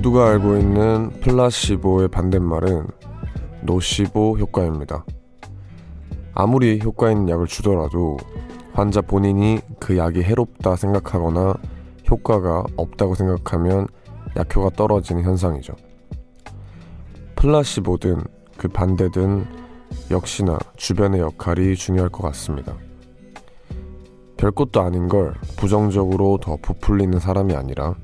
모두가 알고 있는 플라시보의 반대말은 노시보 효과입니다. 아무리 효과 있는 약을 주더라도 환자 본인이 그 약이 해롭다 생각하거나 효과가 없다고 생각하면 약효가 떨어지는 현상이죠. 플라시보든 그 반대든 역시나 주변의 역할이 중요할 것 같습니다. 별것도 아닌 걸 부정적으로 더 부풀리는 사람이 아니라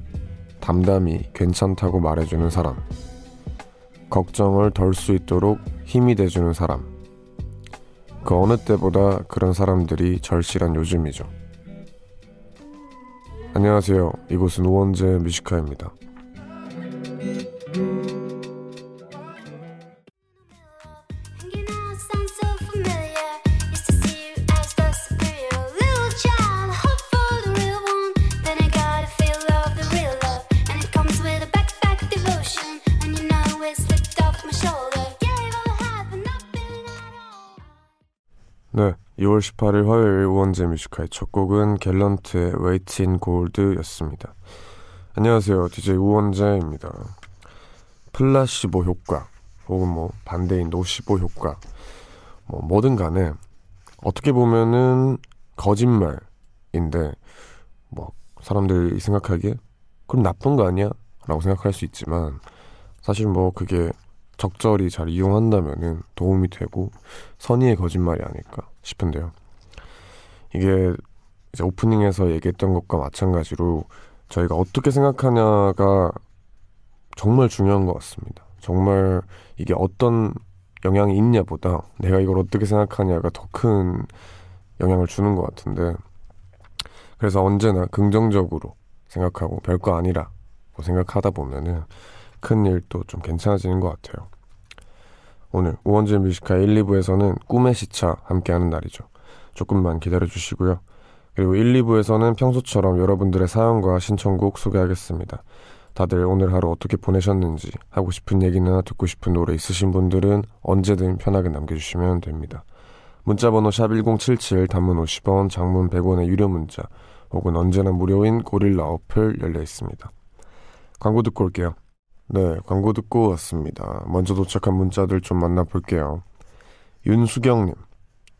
담담히 괜찮다고 말해주는 사람. 걱정을 덜 수 있도록 힘이 돼주는 사람. 그 어느 때보다 그런 사람들이 절실한 요즘이죠. 안녕하세요. 이곳은 우원재 뮤지카입니다. 2월 18일 화요일 우원재 Music High 첫 곡은 갤런트의 Weight in Gold였습니다. 안녕하세요, DJ 우원재입니다. 플라시보 효과 혹은 뭐 반대인 노시보 효과 뭐 뭐든 간에 어떻게 보면은 거짓말인데 뭐 사람들이 생각하기에 그럼 나쁜 거 아니야? 라고 생각할 수 있지만 사실 뭐 그게 적절히 잘 이용한다면은 도움이 되고 선의의 거짓말이 아닐까 싶은데요. 이게 이제 오프닝에서 얘기했던 것과 마찬가지로 저희가 어떻게 생각하냐가 정말 중요한 것 같습니다. 정말 이게 어떤 영향이 있냐보다 내가 이걸 어떻게 생각하냐가 더 큰 영향을 주는 것 같은데 그래서 언제나 긍정적으로 생각하고 별거 아니라고 생각하다 보면은 큰 일도 좀 괜찮아지는 것 같아요. 오늘 우원재 뮤지카 1, 2부에서는 꿈의 시차 함께하는 날이죠. 조금만 기다려 주시고요. 그리고 1, 2부에서는 평소처럼 여러분들의 사연과 신청곡 소개하겠습니다. 다들 오늘 하루 어떻게 보내셨는지 하고 싶은 얘기나 듣고 싶은 노래 있으신 분들은 언제든 편하게 남겨주시면 됩니다. 문자번호 샵 1077 단문 50원 장문 100원의 유료 문자 혹은 언제나 무료인 고릴라 어플 열려 있습니다. 광고 듣고 올게요. 네, 광고 듣고 왔습니다. 먼저 도착한 문자들 좀 만나볼게요. 윤수경님,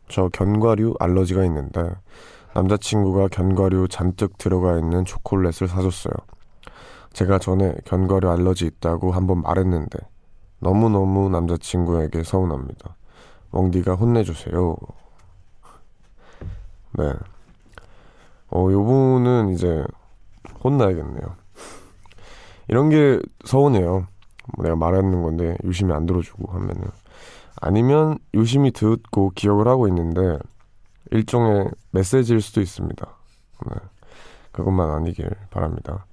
저 견과류 알러지가 있는데 남자친구가 견과류 잔뜩 들어가 있는 초콜릿을 사줬어요. 제가 전에 견과류 알러지 있다고 한번 말했는데 너무너무 남자친구에게 서운합니다. 멍디가 혼내주세요. 네. 어, 요분은 이제 혼나야겠네요. 이런 게 서운해요. 뭐 내가 말하는 건데 유심히 안 들어주고 하면은 아니면 유심히 듣고 기억을 하고 있는데 일종의 메시지일 수도 있습니다. 네. 그것만 아니길 바랍니다.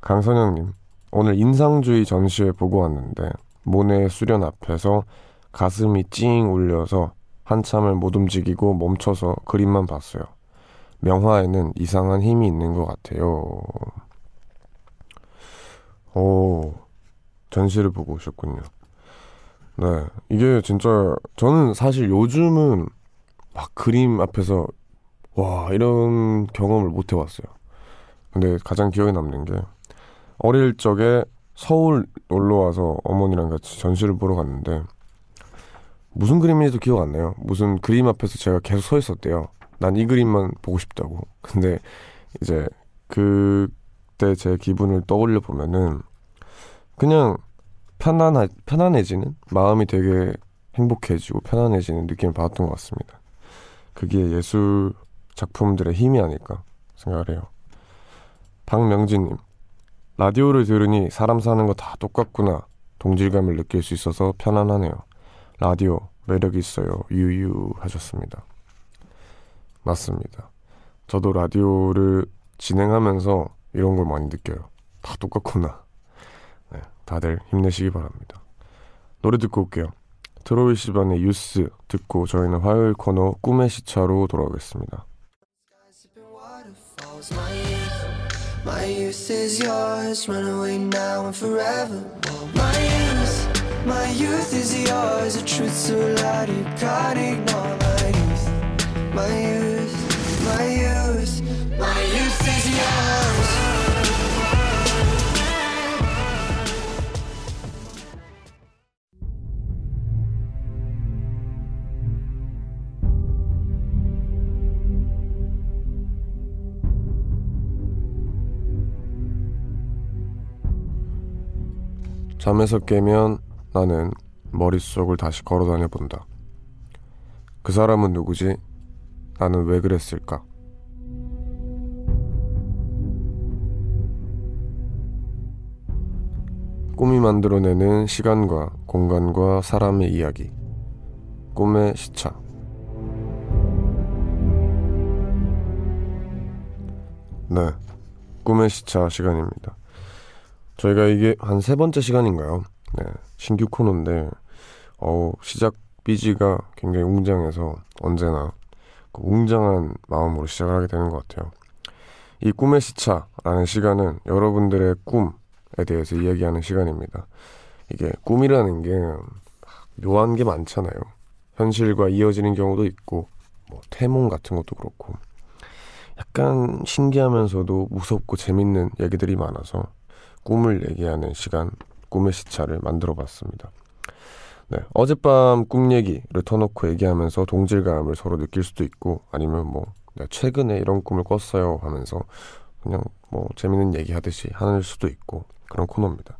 강선영님, 오늘 인상주의 전시회 보고 왔는데 모네 수련 앞에서 가슴이 찡 울려서 한참을 못 움직이고 멈춰서 그림만 봤어요. 명화에는 이상한 힘이 있는 것 같아요. 오, 전시를 보고 오셨군요. 네. 이게 진짜, 저는 사실 요즘은 막 그림 앞에서, 와, 이런 경험을 못 해봤어요. 근데 가장 기억에 남는 게, 어릴 적에 서울 놀러 와서 어머니랑 같이 전시를 보러 갔는데, 무슨 그림인지도 기억 안 나요. 무슨 그림 앞에서 제가 계속 서 있었대요. 난 이 그림만 보고 싶다고. 근데 이제 그 때 제 기분을 떠올려 보면은 그냥 편안하, 편안해지는 마음이 되게 행복해지고 편안해지는 느낌을 받았던 것 같습니다. 그게 예술 작품들의 힘이 아닐까 생각을 해요. 박명진님, 라디오를 들으니 사람 사는 거 다 똑같구나. 동질감을 느낄 수 있어서 편안하네요. 라디오 매력 있어요. 유유 하셨습니다. 맞습니다. 저도 라디오를 진행하면서 이런 걸 많이 느껴요. 다 똑같구나. 네, 다들 힘내시기 바랍니다. 노래 듣고 올게요. 트로이 시반의 유스 듣고 저희는 화요일 코너 꿈의 시차로 돌아오겠습니다. My youth is yours, run away now and forever. My youth, my youth is yours, a truth so loud you can't ignore. My youth, my youth, my youth, my youth is yours. 잠에서 깨면 나는 머릿속을 다시 걸어 다녀 본다. 그 사람은 누구지? 나는 왜 그랬을까? 꿈이 만들어내는 시간과 공간과 사람의 이야기. 꿈의 시차. 네. 꿈의 시차 시간입니다. 저희가 이게 한 세 번째 시간인가요? 네. 신규 코너인데, 어 시작 BG가 굉장히 웅장해서 언제나 그 웅장한 마음으로 시작을 하게 되는 것 같아요. 이 꿈의 시차라는 시간은 여러분들의 꿈에 대해서 이야기하는 시간입니다. 이게 꿈이라는 게 묘한 게 많잖아요. 현실과 이어지는 경우도 있고, 뭐, 태몽 같은 것도 그렇고, 약간 신기하면서도 무섭고 재밌는 얘기들이 많아서 꿈을 얘기하는 시간, 꿈의 시차를 만들어 봤습니다. 네, 어젯밤 꿈 얘기를 터놓고 얘기하면서 동질감을 서로 느낄 수도 있고 아니면 뭐 네, 최근에 이런 꿈을 꿨어요 하면서 그냥 뭐 재밌는 얘기 하듯이 하는 수도 있고 그런 코너입니다.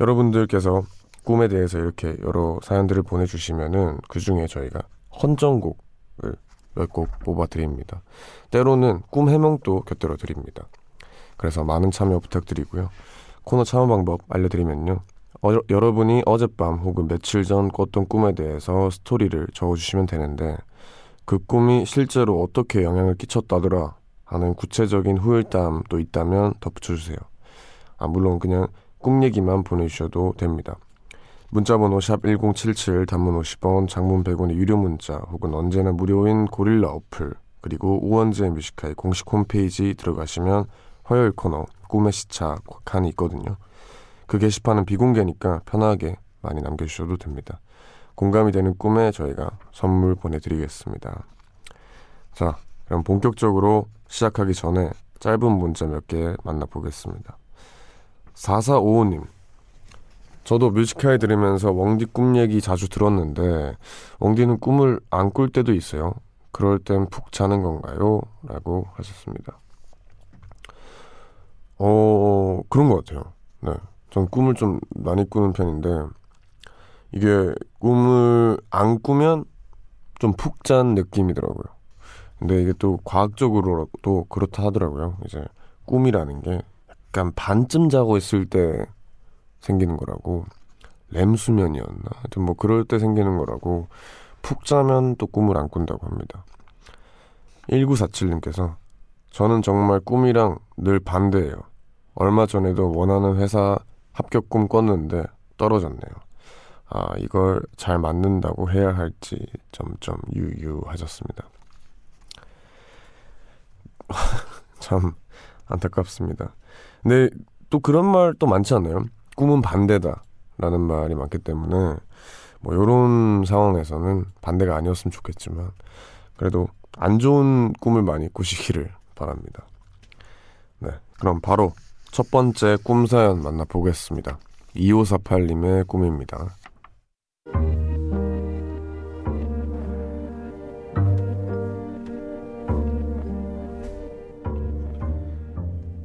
여러분들께서 꿈에 대해서 이렇게 여러 사연들을 보내주시면은 그 중에 저희가 헌정곡을 몇 곡 뽑아드립니다. 때로는 꿈 해몽도 곁들여 드립니다. 그래서 많은 참여 부탁드리고요. 코너 참여 방법 알려드리면요. 어, 여러분이 어젯밤 혹은 며칠 전 꿨던 꿈에 대해서 스토리를 적어주시면 되는데 그 꿈이 실제로 어떻게 영향을 끼쳤다더라 하는 구체적인 후일담도 있다면 덧붙여주세요. 아, 물론 그냥 꿈 얘기만 보내주셔도 됩니다. 문자번호 샵 1077 단문 50원 장문 100원의 유료 문자 혹은 언제나 무료인 고릴라 어플 그리고 우원재 Music High 공식 홈페이지 들어가시면 화요일 코너 꿈의 시차 칸이 있거든요. 그 게시판은 비공개니까 편하게 많이 남겨주셔도 됩니다. 공감이 되는 꿈에 저희가 선물 보내드리겠습니다. 자, 그럼 본격적으로 시작하기 전에 짧은 문자 몇 개 만나보겠습니다. 4455님. 저도 뮤지컬 들으면서 웡디 꿈 얘기 자주 들었는데, 웡디는 꿈을 안 꿀 때도 있어요. 그럴 땐 푹 자는 건가요? 라고 하셨습니다. 어, 그런 것 같아요. 네. 전 꿈을 좀 많이 꾸는 편인데 이게 꿈을 안 꾸면 좀 푹 잔 느낌이더라고요. 근데 이게 또 과학적으로도 그렇다 하더라고요. 이제 꿈이라는 게 약간 반쯤 자고 있을 때 생기는 거라고 램 수면이었나? 하여튼 뭐 그럴 때 생기는 거라고 푹 자면 또 꿈을 안 꾼다고 합니다. 1947님께서 저는 정말 꿈이랑 늘 반대예요. 얼마 전에도 원하는 회사 합격 꿈 꿨는데 떨어졌네요. 아, 이걸 잘 맞는다고 해야 할지 점점 유유하셨습니다. 참 안타깝습니다. 근데 또 그런 말 또 많지 않나요? 꿈은 반대다 라는 말이 많기 때문에 뭐 요런 상황에서는 반대가 아니었으면 좋겠지만 그래도 안 좋은 꿈을 많이 꾸시기를 바랍니다. 네, 그럼 바로 첫 번째 꿈 사연 만나보겠습니다. 2548님의 꿈입니다.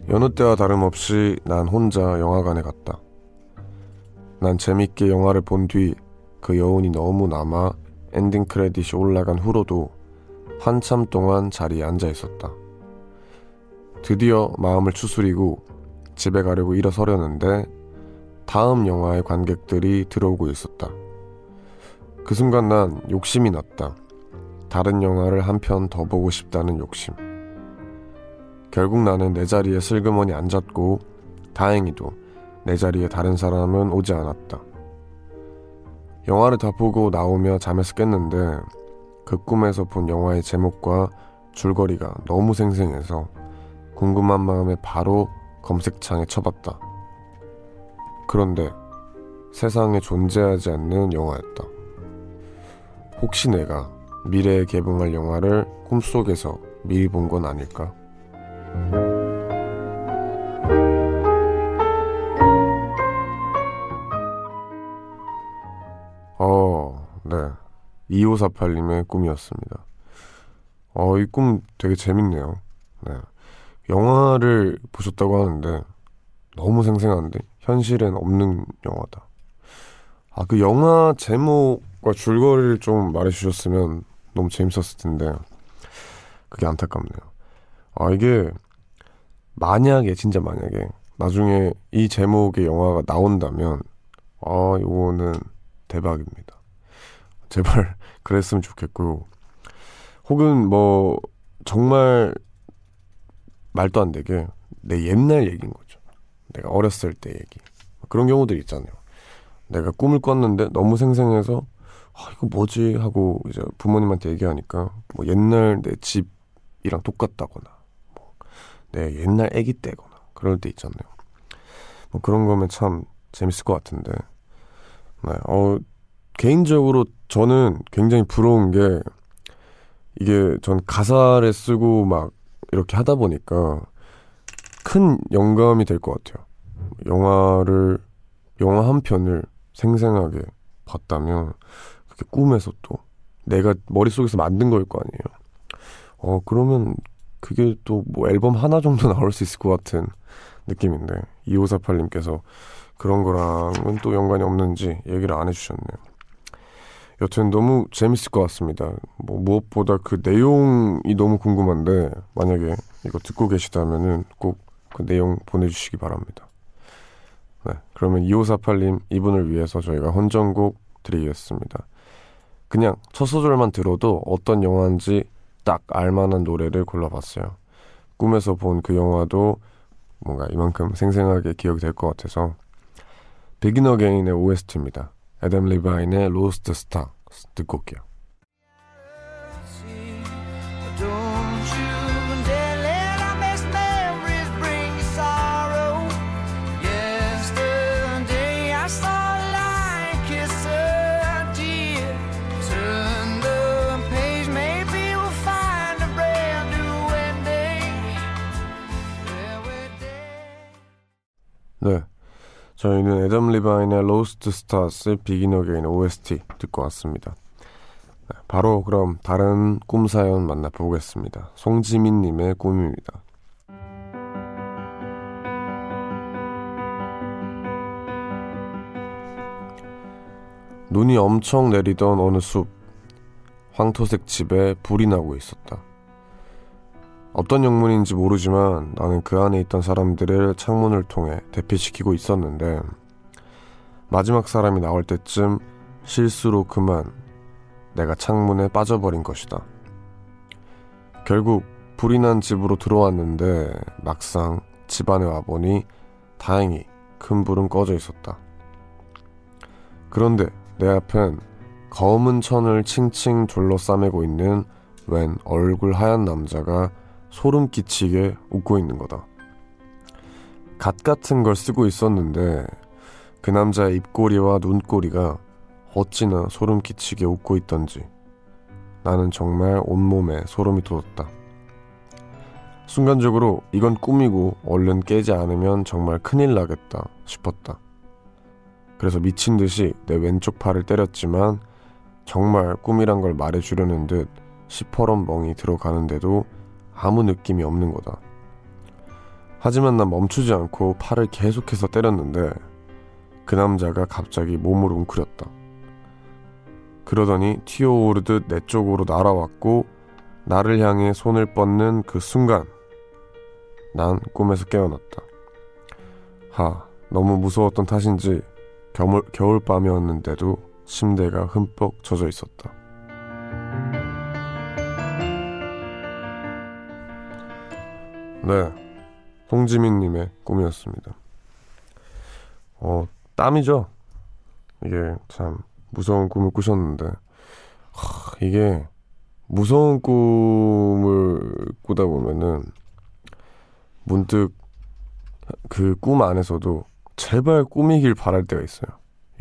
여느 때와 다름없이 난 혼자 영화관에 갔다. 난 재밌게 영화를 본 뒤 그 여운이 너무 남아 엔딩 크레딧이 올라간 후로도 한참 동안 자리에 앉아 있었다. 드디어 마음을 추스리고 집에 가려고 일어서려는데 다음 영화의 관객들이 들어오고 있었다. 그 순간 난 욕심이 났다. 다른 영화를 한 편 더 보고 싶다는 욕심. 결국 나는 내 자리에 슬그머니 앉았고 다행히도 내 자리에 다른 사람은 오지 않았다. 영화를 다 보고 나오며 잠에서 깼는데 그 꿈에서 본 영화의 제목과 줄거리가 너무 생생해서 궁금한 마음에 바로 검색창에 쳐봤다. 그런데 세상에 존재하지 않는 영화였다. 혹시 내가 미래에 개봉할 영화를 꿈속에서 미리 본 건 아닐까? 어, 네. 2548님의 꿈이었습니다. 어, 이 꿈 되게 재밌네요. 네. 영화를 보셨다고 하는데 너무 생생한데 현실엔 없는 영화다. 아, 그 영화 제목과 줄거리를 좀 말해주셨으면 너무 재밌었을 텐데, 그게 안타깝네요. 아, 이게, 만약에, 진짜 만약에, 나중에 이 제목의 영화가 나온다면, 아, 이거는 대박입니다. 제발 그랬으면 좋겠고, 혹은 뭐, 정말 말도 안 되게 내 옛날 얘기인 거죠. 내가 어렸을 때 얘기. 그런 경우들 있잖아요. 내가 꿈을 꿨는데 너무 생생해서 아, 이거 뭐지 하고 이제 부모님한테 얘기하니까 뭐 옛날 내 집이랑 똑같다거나 뭐 내 옛날 아기 때거나 그럴 때 있잖아요. 뭐 그런 거면 참 재밌을 것 같은데. 네, 어, 개인적으로 저는 굉장히 부러운 게 이게 전 가사를 쓰고 막 이렇게 하다 보니까 큰 영감이 될 것 같아요. 영화를 영화 한 편을 생생하게 봤다면 그게 꿈에서 또 내가 머릿속에서 만든 거일 거 아니에요. 어 그러면 그게 또 뭐 앨범 하나 정도 나올 수 있을 것 같은 느낌인데 2548님께서 그런 거랑은 또 연관이 없는지 얘기를 안 해주셨네요. 여튼 너무 재밌을 것 같습니다. 뭐 무엇보다 그 내용이 너무 궁금한데 만약에 이거 듣고 계시다면은 꼭 그 내용 보내주시기 바랍니다. 네, 그러면 2548님 이분을 위해서 저희가 헌정곡 드리겠습니다. 그냥 첫 소절만 들어도 어떤 영화인지 딱 알만한 노래를 골라봤어요. 꿈에서 본 그 영화도 뭔가 이만큼 생생하게 기억이 될 것 같아서 비긴 어게인의 OST입니다. 애덤 리바인의 로스트 스타 듣고 올게요. 네. 저희는 애덤 리바인의 Lost Stars Begin Again OST 듣고 왔습니다. 네, 바로 그럼 다른 꿈 사연 만나보겠습니다. 송지민 님의 꿈입니다. 눈이 엄청 내리던 어느 숲, 황토색 집에 불이 나고 있었다. 어떤 영문인지 모르지만 나는 그 안에 있던 사람들을 창문을 통해 대피시키고 있었는데 마지막 사람이 나올 때쯤 실수로 그만 내가 창문에 빠져버린 것이다. 결국 불이 난 집으로 들어왔는데 막상 집 안에 와보니 다행히 큰 불은 꺼져 있었다. 그런데 내 앞엔 검은 천을 칭칭 둘러싸매고 있는 웬 얼굴 하얀 남자가 소름 끼치게 웃고 있는 거다. 갓 같은 걸 쓰고 있었는데 그 남자의 입꼬리와 눈꼬리가 어찌나 소름 끼치게 웃고 있던지 나는 정말 온몸에 소름이 돋았다. 순간적으로 이건 꿈이고 얼른 깨지 않으면 정말 큰일 나겠다 싶었다. 그래서 미친 듯이 내 왼쪽 팔을 때렸지만 정말 꿈이란 걸 말해주려는 듯 시퍼런 멍이 들어가는데도 아무 느낌이 없는 거다. 하지만 난 멈추지 않고 팔을 계속해서 때렸는데 그 남자가 갑자기 몸을 웅크렸다. 그러더니 튀어오르듯 내 쪽으로 날아왔고 나를 향해 손을 뻗는 그 순간 난 꿈에서 깨어났다. 하, 너무 무서웠던 탓인지 겨울, 겨울밤이었는데도 침대가 흠뻑 젖어 있었다. 네. 홍지민님의 꿈이었습니다. 어, 땀이죠? 이게 참 무서운 꿈을 꾸셨는데, 하, 이게 무서운 꿈을 꾸다 보면은 문득 그 꿈 안에서도 제발 꿈이길 바랄 때가 있어요.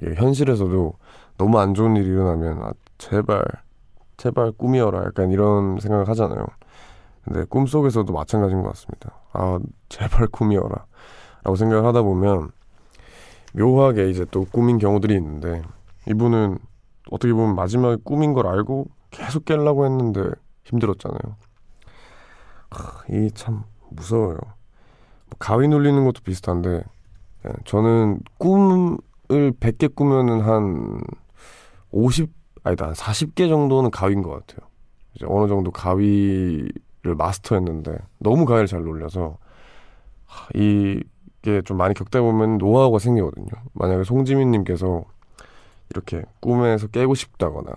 이게 현실에서도 너무 안 좋은 일이 일어나면 아, 제발 제발 꿈이어라 약간 이런 생각을 하잖아요. 근데 꿈속에서도 마찬가지인 것 같습니다. 아, 제발 꿈이어라. 라고 생각을 하다 보면 묘하게 이제 또 꿈인 경우들이 있는데 이분은 어떻게 보면 마지막에 꿈인 걸 알고 계속 깰라고 했는데 힘들었잖아요. 이참 무서워요. 뭐 가위 눌리는 것도 비슷한데 네, 저는 꿈을 100개 꾸면은 한 50, 아니다, 한 40개 정도는 가위인 것 같아요. 이제 어느 정도 가위 를 마스터했는데 너무 가위를 잘 놀려서 이게 좀 많이 겪다 보면 노하우가 생기거든요. 만약에 송지민님께서 이렇게 꿈에서 깨고 싶다거나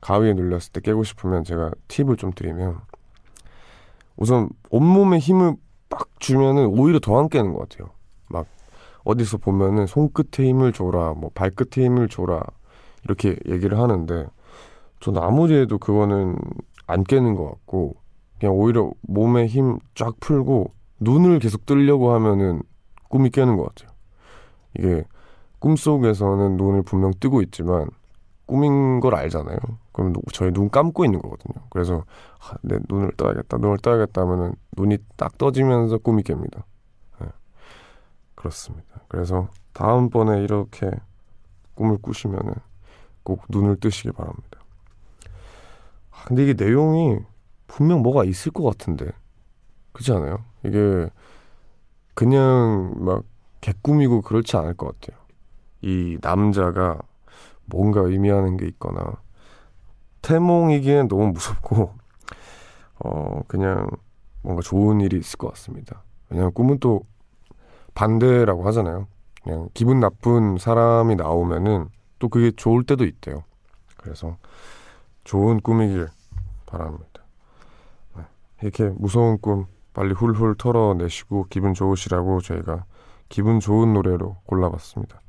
가위에 눌렸을 때 깨고 싶으면 제가 팁을 좀 드리면 우선 온몸에 힘을 빡 주면은 오히려 더 안 깨는 것 같아요. 막 어디서 보면은 손끝에 힘을 줘라, 뭐 발끝에 힘을 줘라 이렇게 얘기를 하는데 저는 아무리 해도 그거는 안 깨는 것 같고 그냥 오히려 몸에 힘 쫙 풀고 눈을 계속 뜨려고 하면은 꿈이 깨는 것 같아요. 이게 꿈속에서는 눈을 분명 뜨고 있지만 꿈인 걸 알잖아요. 그럼 저희 눈 감고 있는 거거든요. 그래서 아, 내 눈을 떠야겠다, 눈을 떠야겠다 하면은 눈이 딱 떠지면서 꿈이 깹니다. 네. 그렇습니다. 그래서 다음번에 이렇게 꿈을 꾸시면은 꼭 눈을 뜨시기 바랍니다. 아, 근데 이게 내용이 분명 뭐가 있을 것 같은데 그렇지 않아요? 이게 그냥 막 개꿈이고 그렇지 않을 것 같아요. 이 남자가 뭔가 의미하는 게 있거나 태몽이기엔 너무 무섭고 어 그냥 뭔가 좋은 일이 있을 것 같습니다. 왜냐하면 꿈은 또 반대라고 하잖아요. 그냥 기분 나쁜 사람이 나오면은 또 그게 좋을 때도 있대요. 그래서 좋은 꿈이길 바랍니다. 네. 이렇게 무서운 꿈 빨리 훌훌 털어내시고 기분 좋으시라고 저희가 기분 좋은 노래로 골라봤습니다.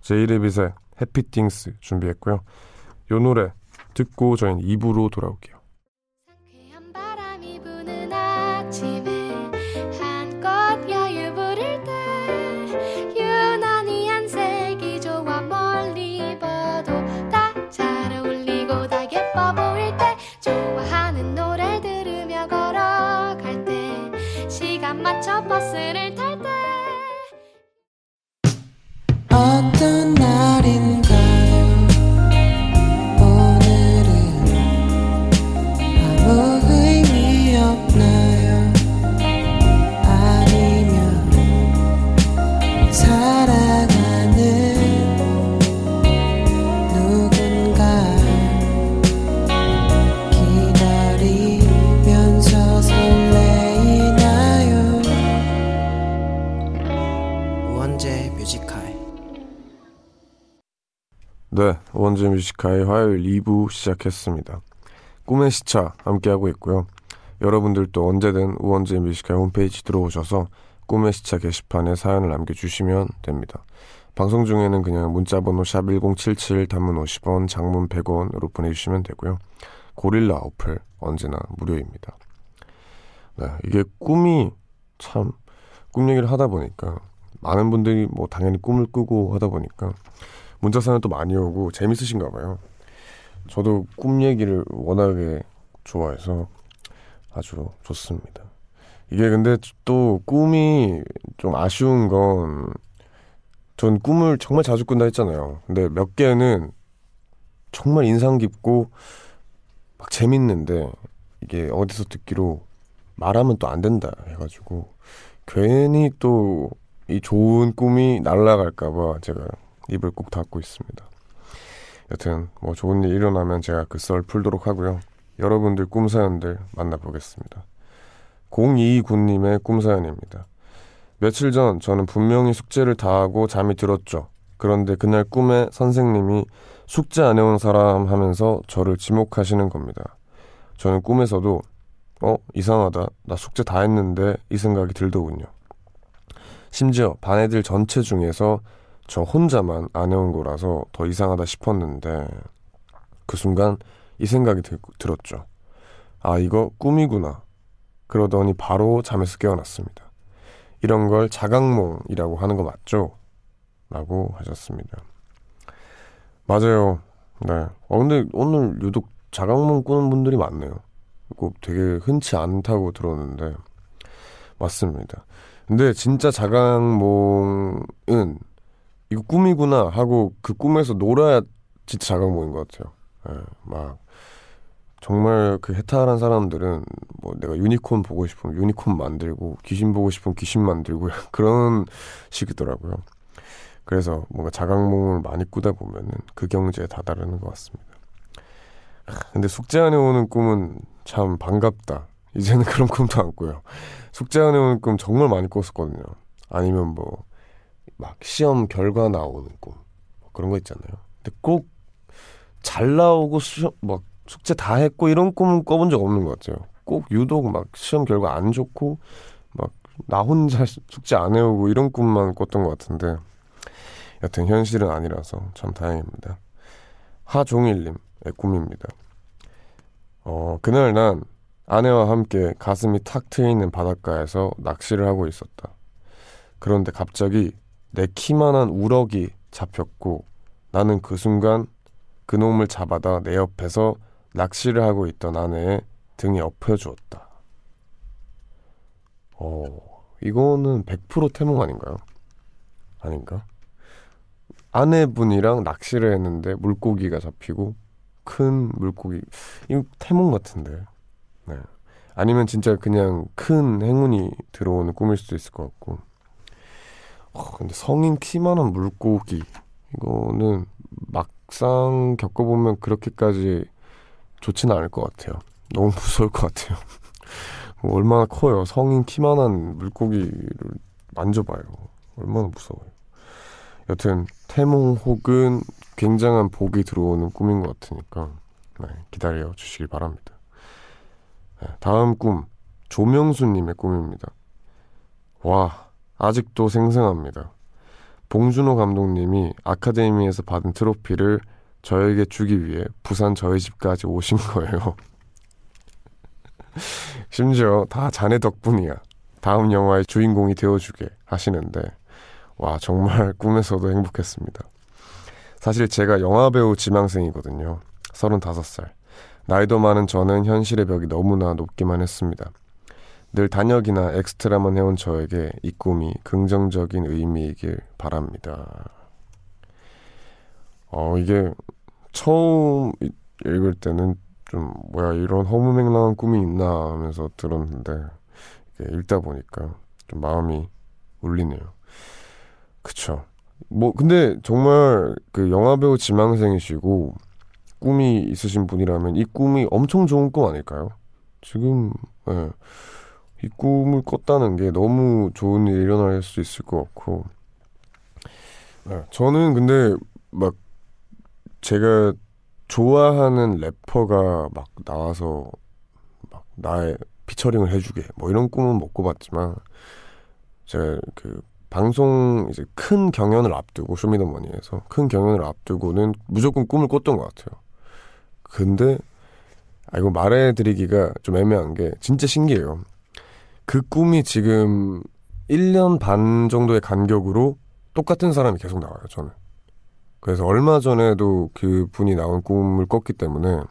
제이레빗의 해피띵스 준비했고요. 요 노래 듣고 저희는 2부로 돌아올게요. 네, 우원재 Music High 화요일 2부 시작했습니다. 꿈의 시차 함께하고 있고요. 여러분들도 언제든 우원재 Music High 홈페이지 들어오셔서 꿈의 시차 게시판에 사연을 남겨주시면 됩니다. 방송 중에는 그냥 문자번호 샵 1077 단문 50원, 장문 100원으로 보내주시면 되고요. 고릴라 어플 언제나 무료입니다. 네, 이게 꿈이 참, 꿈 얘기를 하다 보니까 많은 분들이 뭐 당연히 꿈을 꾸고 하다 보니까 문자 사연 또 많이 오고 재밌으신가 봐요. 저도 꿈 얘기를 워낙에 좋아해서 아주 좋습니다. 이게 근데 또 꿈이 좀 아쉬운 건 전 꿈을 정말 자주 꾼다 했잖아요. 근데 몇 개는 정말 인상 깊고 막 재밌는데 이게 어디서 듣기로 말하면 또 안 된다 해가지고 괜히 또 이 좋은 꿈이 날라갈까봐 제가 입을 꼭 닫고 있습니다. 여튼 뭐 좋은 일 일어나면 제가 그 썰 풀도록 하고요. 여러분들 꿈사연들 만나보겠습니다. 0229님의 꿈사연입니다. 며칠 전 저는 분명히 숙제를 다 하고 잠이 들었죠. 그런데 그날 꿈에 선생님이 숙제 안 해온 사람 하면서 저를 지목하시는 겁니다. 저는 꿈에서도 어 이상하다 나 숙제 다 했는데 이 생각이 들더군요. 심지어 반 애들 전체 중에서 저 혼자만 안 해온 거라서 더 이상하다 싶었는데 그 순간 이 생각이 들, 들었죠. 아, 이거 꿈이구나. 그러더니 바로 잠에서 깨어났습니다. 이런 걸 자각몽이라고 하는 거 맞죠? 라고 하셨습니다. 맞아요. 네. 어, 근데 오늘 유독 자각몽 꾸는 분들이 많네요. 이거 되게 흔치 않다고 들었는데, 맞습니다. 근데 진짜 자각몽은 이거 꿈이구나 하고 그 꿈에서 놀아야 진짜 자각몽인 것 같아요. 예, 막 정말 그 해탈한 사람들은 뭐 내가 유니콘 보고 싶으면 유니콘 만들고 귀신 보고 싶으면 귀신 만들고 그런 식이더라고요. 그래서 뭔가 자각몽을 많이 꾸다 보면은 그 경지에 다다르는 것 같습니다. 근데 숙제 안에 오는 꿈은 참 반갑다. 이제는 그런 꿈도 안 꾸요. 숙제 안에 오는 꿈 정말 많이 꿨었거든요. 아니면 뭐, 막 시험 결과 나오는 꿈. 뭐 그런 거 있잖아요. 근데 꼭 잘 나오고 시험, 막 숙제 다 했고 이런 꿈은 꿔본 적 없는 것 같아요. 꼭 유독 막 시험 결과 안 좋고 막 나 혼자 숙제 안 해오고 이런 꿈만 꿨던 것 같은데 여튼 현실은 아니라서 참 다행입니다. 하종일님의 꿈입니다. 어, 그날 난 아내와 함께 가슴이 탁 트이는 바닷가에서 낚시를 하고 있었다. 그런데 갑자기 내 키만한 우럭이 잡혔고 나는 그 순간 그놈을 잡아다 내 옆에서 낚시를 하고 있던 아내의 등에 엎혀주었다. 어, 이거는 100% 태몽 아닌가요? 아닌가? 아내분이랑 낚시를 했는데 물고기가 잡히고 큰 물고기 이거 태몽 같은데 네. 아니면 진짜 그냥 큰 행운이 들어오는 꿈일 수도 있을 것 같고 어, 근데 성인 키만한 물고기 이거는 막상 겪어보면 그렇게까지 좋지는 않을 것 같아요. 너무 무서울 것 같아요. 뭐 얼마나 커요. 성인 키만한 물고기를 만져봐요. 얼마나 무서워요. 여튼 태몽 혹은 굉장한 복이 들어오는 꿈인 것 같으니까 네, 기다려 주시길 바랍니다. 네, 다음 꿈 조명수님의 꿈입니다. 와 아직도 생생합니다. 봉준호 감독님이 아카데미에서 받은 트로피를 저에게 주기 위해 부산 저희 집까지 오신 거예요. 심지어 다 자네 덕분이야. 다음 영화의 주인공이 되어주게 하시는데 와, 정말 꿈에서도 행복했습니다. 사실 제가 영화배우 지망생이거든요. 35살. 나이도 많은 저는 현실의 벽이 너무나 높기만 했습니다. 늘 단역이나 엑스트라만 해온 저에게 이 꿈이 긍정적인 의미이길 바랍니다. 어, 이게 처음 읽을 때는 좀 뭐야 이런 허무맹랑한 꿈이 있나 하면서 들었는데 읽다 보니까 좀 마음이 울리네요. 그쵸. 뭐 근데 정말 그 영화배우 지망생이시고 꿈이 있으신 분이라면 이 꿈이 엄청 좋은 꿈 아닐까요? 지금 예. 이 꿈을 꿨다는 게 너무 좋은 일이 일어날 수 있을 것 같고 예. 저는 근데 막 제가 좋아하는 래퍼가 막 나와서 막 나의 피처링을 해주게 뭐 이런 꿈은 못 꿔봤지만 제가 그 방송 이제 큰 경연을 앞두고 쇼미더머니에서 큰 경연을 앞두고는 무조건 꿈을 꿨던 것 같아요. 근데 아 이거 말해드리기가 좀 애매한 게 진짜 신기해요. 그 꿈이 지금 1년 반 정도의 간격으로 똑같은 사람이 계속 나와요, 저는. 그래서 얼마 전에도 그 분이 나온 꿈을 꿨기 때문에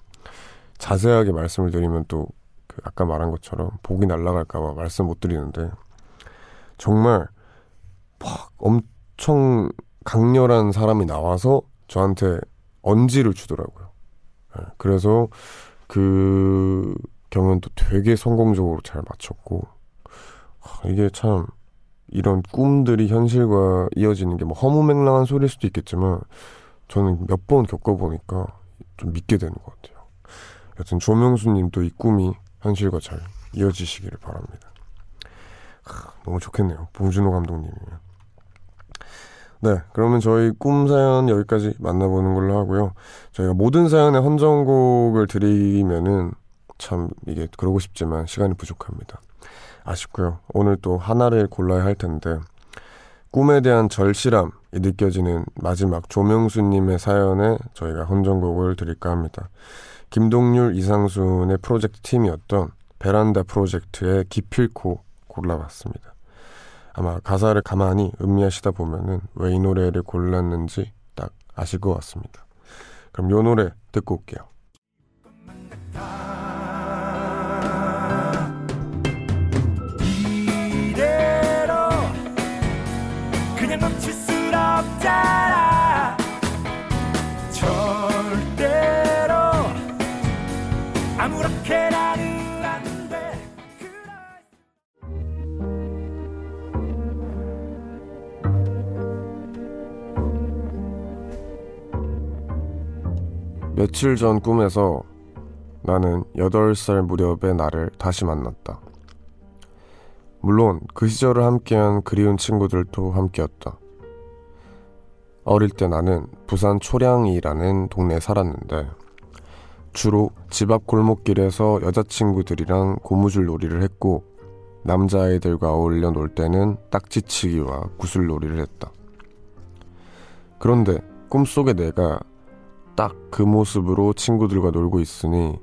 자세하게 말씀을 드리면 또 그 아까 말한 것처럼 복이 날아갈까봐 말씀 못 드리는데 정말 막 엄청 강렬한 사람이 나와서 저한테 언지를 주더라고요. 네, 그래서 그 경연도 되게 성공적으로 잘 마쳤고 이게 참 이런 꿈들이 현실과 이어지는 게 뭐 허무맹랑한 소리일 수도 있겠지만 저는 몇 번 겪어보니까 좀 믿게 되는 것 같아요. 여튼 조명수님도 이 꿈이 현실과 잘 이어지시기를 바랍니다. 하, 너무 좋겠네요. 봉준호 감독님이면. 네, 그러면 저희 꿈 사연 여기까지 만나보는 걸로 하고요. 저희가 모든 사연의 헌정곡을 드리면은 참 이게 그러고 싶지만 시간이 부족합니다. 아쉽고요. 오늘 또 하나를 골라야 할 텐데 꿈에 대한 절실함이 느껴지는 마지막 조명수님의 사연에 저희가 헌정곡을 드릴까 합니다. 김동률, 이상순의 프로젝트 팀이었던 베란다 프로젝트의 기필코 골라봤습니다. 아마 가사를 가만히 음미하시다 보면은 왜 이 노래를 골랐는지 딱 아실 것 같습니다. 그럼 요 노래 듣고 올게요. 며칠 전 꿈에서 나는 8살 무렵의 나를 다시 만났다. 물론 그 시절을 함께한 그리운 친구들도 함께였다. 어릴 때 나는 부산 초량이라는 동네에 살았는데 주로 집 앞 골목길에서 여자친구들이랑 고무줄 놀이를 했고 남자아이들과 어울려 놀 때는 딱지치기와 구슬놀이를 했다. 그런데 꿈속에 내가 딱 그 모습으로 친구들과 놀고 있으니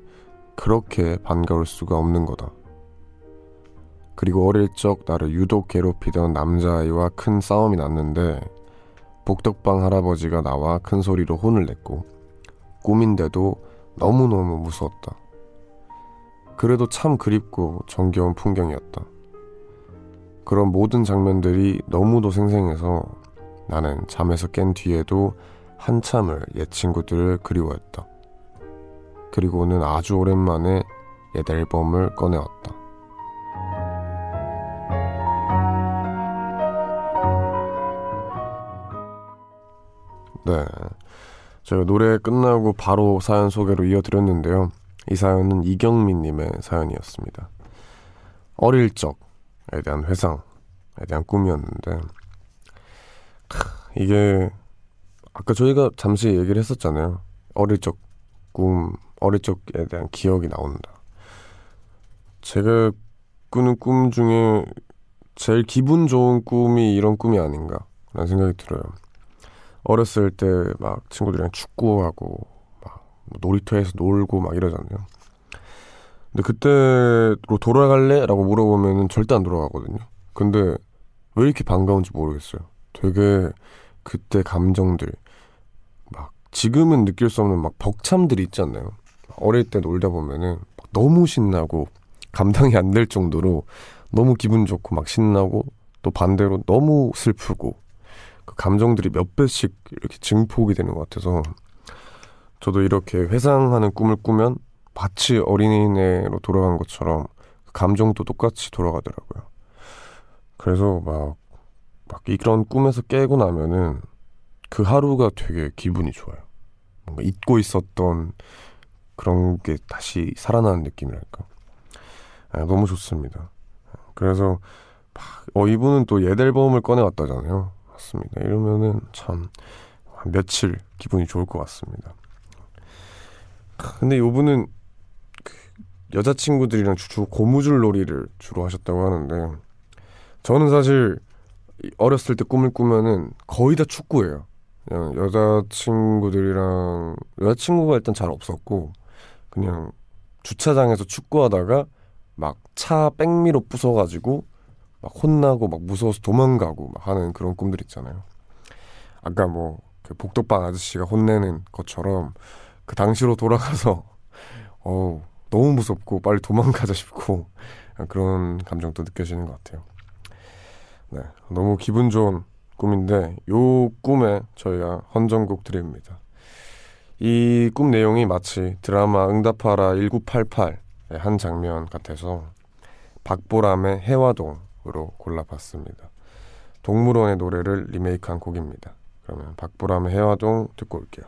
그렇게 반가울 수가 없는 거다. 그리고 어릴 적 나를 유독 괴롭히던 남자아이와 큰 싸움이 났는데 복덕방 할아버지가 나와 큰 소리로 혼을 냈고 꿈인데도 너무너무 무서웠다. 그래도 참 그립고 정겨운 풍경이었다. 그런 모든 장면들이 너무도 생생해서 나는 잠에서 깬 뒤에도 한참을 옛 친구들을 그리워했다. 그리고는 아주 오랜만에 옛 앨범을 꺼내왔다. 네. 제가 노래 끝나고 바로 사연 소개로 이어드렸는데요. 이 사연은 이경민님의 사연이었습니다. 어릴 적에 대한 회상에 대한 꿈이었는데, 이게, 아까 저희가 잠시 얘기를 했었잖아요. 어릴 적 꿈, 어릴 적에 대한 기억이 나온다. 제가 꾸는 꿈 중에 제일 기분 좋은 꿈이 이런 꿈이 아닌가, 라는 생각이 들어요. 어렸을 때 막 친구들이랑 축구하고 막 놀이터에서 놀고 막 이러잖아요. 근데 그때로 돌아갈래? 라고 물어보면 절대 안 돌아가거든요. 근데 왜 이렇게 반가운지 모르겠어요. 되게 그때 감정들, 막 지금은 느낄 수 없는 막 벅참들이 있지 않나요? 어릴 때 놀다 보면은 너무 신나고 감당이 안 될 정도로 너무 기분 좋고 막 신나고 또 반대로 너무 슬프고 그 감정들이 몇 배씩 이렇게 증폭이 되는 것 같아서 저도 이렇게 회상하는 꿈을 꾸면 마치 어린이네로 돌아간 것처럼 그 감정도 똑같이 돌아가더라고요. 그래서 막, 막 이런 꿈에서 깨고 나면은 그 하루가 되게 기분이 좋아요. 뭔가 잊고 있었던 그런 게 다시 살아나는 느낌이랄까. 아, 너무 좋습니다. 그래서 어 이분은 또 옛 앨범을 꺼내왔다잖아요. 같습니다. 이러면은 참 며칠 기분이 좋을 것 같습니다. 근데 요분은 그 여자친구들이랑 주로 고무줄 놀이를 주로 하셨다고 하는데 저는 사실 어렸을 때 꿈을 꾸면은 거의 다 축구예요. 그냥 여자친구들이랑 여자친구가 일단 잘 없었고 그냥 주차장에서 축구하다가 막 차 백미로 부숴가지고 막 혼나고 막 무서워서 도망가고 막 하는 그런 꿈들 있잖아요. 아까 뭐 그 복덕방 아저씨가 혼내는 것처럼 그 당시로 돌아가서 어 너무 무섭고 빨리 도망가자 싶고 그런 감정도 느껴지는 것 같아요. 네, 너무 기분 좋은 꿈인데 요 꿈에 저희가 헌정곡 드립니다. 이 꿈 내용이 마치 드라마 응답하라 1988의 한 장면 같아서 박보람의 해화동 으로 골라봤습니다. 동물원의 노래를 리메이크한 곡입니다. 그러면 박보람의 해화동 듣고 올게요.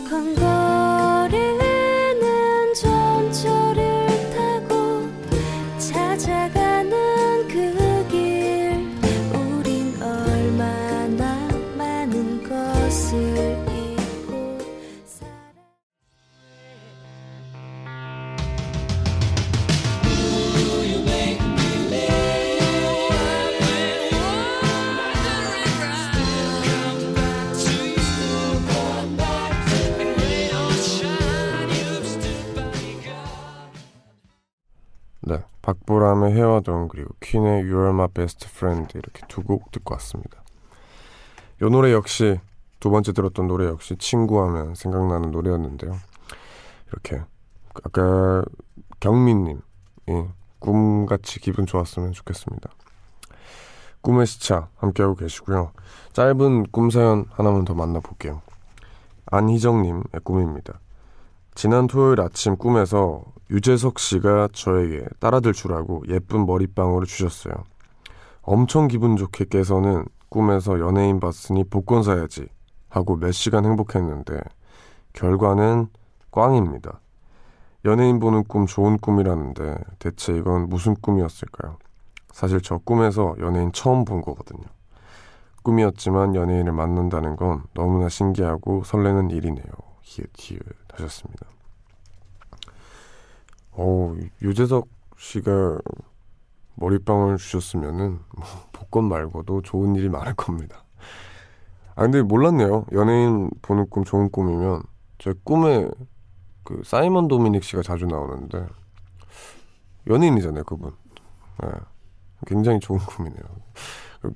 박보람 의 헤어던 그리고 퀸의 You're My Best Friend 이렇게 두 곡 듣고 왔습니다. 이 노래 역시 두 번째 들었던 노래 역시 친구하면 생각나는 노래였는데요. 이렇게 아까 경민님 이 꿈같이 기분 좋았으면 좋겠습니다. 꿈의 시차 함께하고 계시고요. 짧은 꿈 사연 하나만 더 만나볼게요. 안희정님의 꿈입니다. 지난 토요일 아침 꿈에서 유재석 씨가 저에게 따라들 주라고 예쁜 머리빵으로 주셨어요. 엄청 기분 좋게 깨서는 꿈에서 연예인 봤으니 복권 사야지 하고 몇 시간 행복했는데 결과는 꽝입니다. 연예인 보는 꿈 좋은 꿈이라는데 대체 이건 무슨 꿈이었을까요? 사실 저 꿈에서 연예인 처음 본 거거든요. 꿈이었지만 연예인을 만난다는 건 너무나 신기하고 설레는 일이네요. 히읗 히읗 하셨습니다. 어, 유재석 씨가 머리빵을 주셨으면은 뭐 복권 말고도 좋은 일이 많을 겁니다. 아 근데 몰랐네요. 연예인 보는 꿈 좋은 꿈이면 제 꿈에 그 사이먼 도미닉 씨가 자주 나오는데 연예인이잖아요, 그분. 네. 굉장히 좋은 꿈이네요.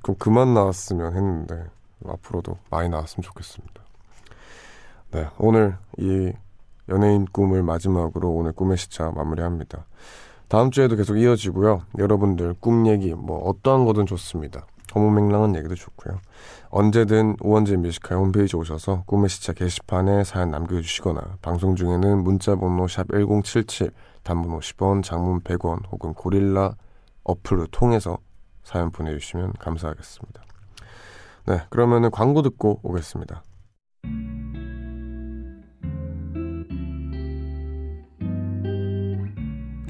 그럼 그만 나왔으면 했는데 앞으로도 많이 나왔으면 좋겠습니다. 네, 오늘 이 연예인 꿈을 마지막으로 오늘 꿈의 시차 마무리합니다. 다음 주에도 계속 이어지고요. 여러분들 꿈 얘기 뭐 어떠한 거든 좋습니다. 허무맹랑한 얘기도 좋고요. 언제든 우원재 뮤지컬 홈페이지 오셔서 꿈의 시차 게시판에 사연 남겨주시거나 방송 중에는 문자번호 샵 1077 단문 50원 장문 100원 혹은 고릴라 어플을 통해서 사연 보내주시면 감사하겠습니다. 네, 그러면은 광고 듣고 오겠습니다.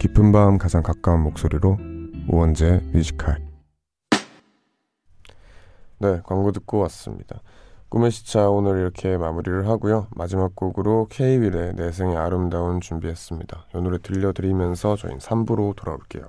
깊은 밤 가장 가까운 목소리로 우원재 뮤지컬 네, 광고 듣고 왔습니다. 꿈의 시차 오늘 이렇게 마무리를 하고요. 마지막 곡으로 K-윌의 내생의 아름다운 준비했습니다. 이 노래 들려드리면서 저희는 3부로 돌아올게요.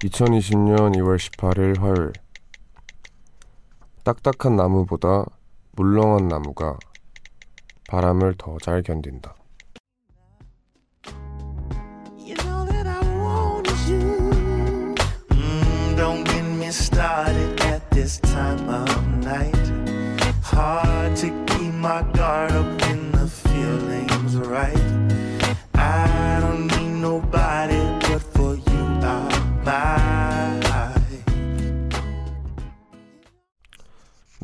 2020년 2월 18일 화요일. 딱딱한 나무보다 물렁한 나무가 바람을 더 잘 견딘다.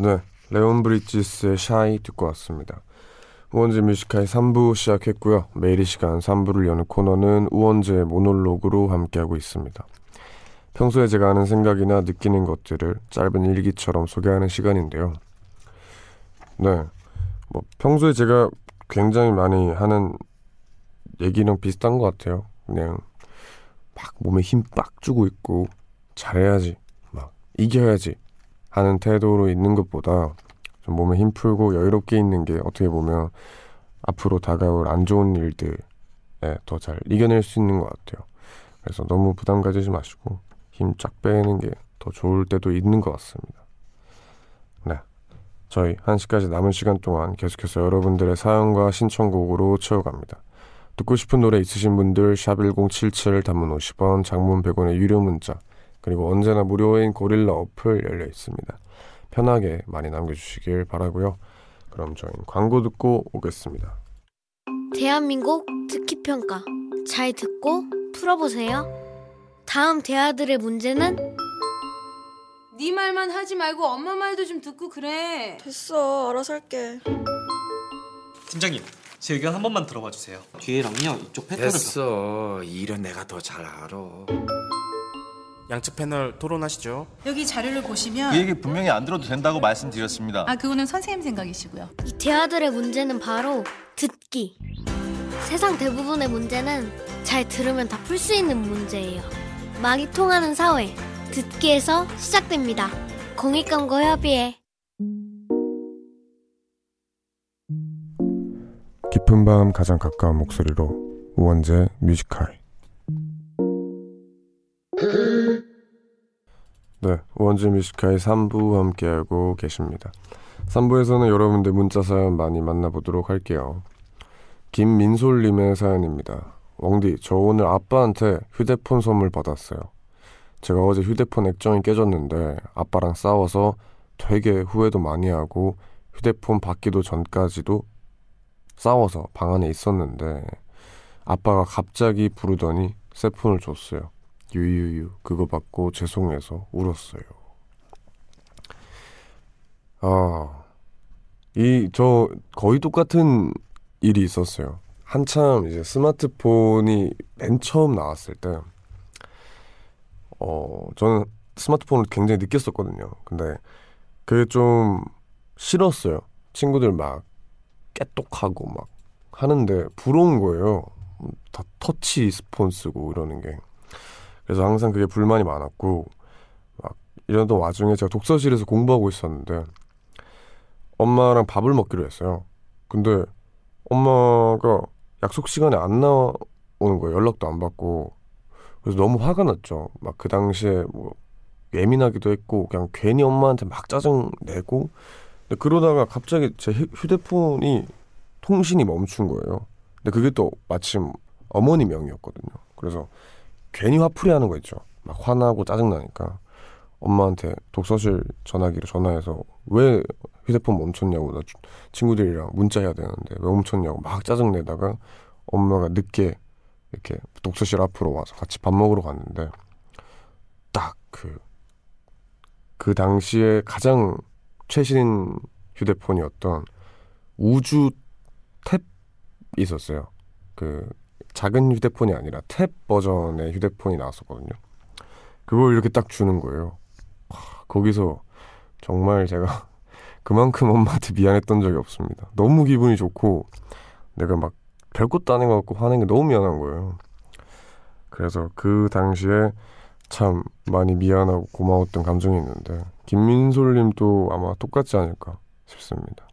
네. 레온 브리지스의 Shy 듣고 왔습니다. 우원재 Music High 3부 시작했고요. 매일 이 시간 3부를 여는 코너는 우원재 모놀로그로 함께하고 있습니다. 평소에 제가 하는 생각이나 느끼는 것들을 짧은 일기처럼 소개하는 시간인데요. 네. 뭐 평소에 제가 굉장히 많이 하는 얘기랑 비슷한 것 같아요. 그냥 막 몸에 힘 빡 주고 있고 잘해야지, 막 이겨야지 하는 태도로 있는 것보다 좀 몸에 힘 풀고 여유롭게 있는 게 어떻게 보면 앞으로 다가올 안 좋은 일들에 더 잘 이겨낼 수 있는 것 같아요. 그래서 너무 부담 가지지 마시고 힘 쫙 빼는 게 더 좋을 때도 있는 것 같습니다. 네. 저희 1시까지 남은 시간 동안 계속해서 여러분들의 사연과 신청곡으로 채워갑니다. 듣고 싶은 노래 있으신 분들 샵 1077 단문 50원 장문 100원의 유료 문자 그리고 언제나 무료인 고릴라 어플 열려 있습니다. 편하게 많이 남겨주시길 바라고요. 그럼 저희는 광고 듣고 오겠습니다. 대한민국 듣기 평가 잘 듣고 풀어보세요. 다음 대화들의 문제는 네 말만 하지 말고 엄마 말도 좀 듣고 그래. 됐어, 알아서 할게. 팀장님, 제 의견 한 번만 들어봐 주세요. 뒤에랑요 이쪽 패턴을 됐어. 일은 내가 더 잘 알아. 양측 패널 토론하시죠. 여기 자료를 보시면 그 얘기 분명히 안 들어도 된다고 말씀드렸습니다. 아 그거는 선생님 생각이시고요. 이 대화들의 문제는 바로 듣기. 세상 대부분의 문제는 잘 들으면 다 풀 수 있는 문제예요. 말이 통하는 사회 듣기에서 시작됩니다. 공익광고 협의회 깊은 밤 가장 가까운 목소리로 우원재의 Music High 네, 우원재 뮤지컬 3부 함께하고 계십니다. 3부에서는 여러분들 문자 사연 많이 만나보도록 할게요. 김민솔님의 사연입니다. 웡디, 저 오늘 아빠한테 휴대폰 선물 받았어요. 제가 어제 휴대폰 액정이 깨졌는데 아빠랑 싸워서 되게 후회도 많이 하고 휴대폰 받기도 전까지도 싸워서 방 안에 있었는데 아빠가 갑자기 부르더니 새 폰을 줬어요. 유유유 그거 받고 죄송해서 울었어요. 아, 이 저 거의 똑같은 일이 있었어요. 한참 이제 스마트폰이 맨 처음 나왔을 때, 어 저는 스마트폰을 굉장히 늦게 썼거든요. 근데 그게 좀 싫었어요. 친구들 막 깨똑하고 막 하는데 부러운 거예요. 다 터치 스폰 쓰고 이러는 게. 그래서 항상 그게 불만이 많았고 막 이러던 와중에 제가 독서실에서 공부하고 있었는데 엄마랑 밥을 먹기로 했어요. 근데 엄마가 약속 시간에 안 나오는 거예요. 연락도 안 받고. 그래서 너무 화가 났죠. 막 그 당시에 뭐 예민하기도 했고 그냥 괜히 엄마한테 막 짜증 내고 근데 그러다가 갑자기 제 휴대폰이 통신이 멈춘 거예요. 근데 그게 또 마침 어머니 명이었거든요. 그래서 괜히 화풀이 하는 거 있죠. 막 화나고 짜증나니까 엄마한테 독서실 전화기로 전화해서 왜 휴대폰 멈췄냐고 나 친구들이랑 문자해야 되는데 왜 멈췄냐고 막 짜증내다가 엄마가 늦게 이렇게 독서실 앞으로 와서 같이 밥 먹으러 갔는데 딱그그 당시에 가장 최신 휴대폰이었던 우주 탭 있었어요. 그 작은 휴대폰이 아니라 탭 버전의 휴대폰이 나왔었거든요. 그걸 이렇게 딱 주는 거예요. 거기서 정말 제가 그만큼 엄마한테 미안했던 적이 없습니다. 너무 기분이 좋고 내가 막 별것도 안 해갖고 화낸 게 너무 미안한 거예요. 그래서 그 당시에 참 많이 미안하고 고마웠던 감정이 있는데 김민솔님도 아마 똑같지 않을까 싶습니다.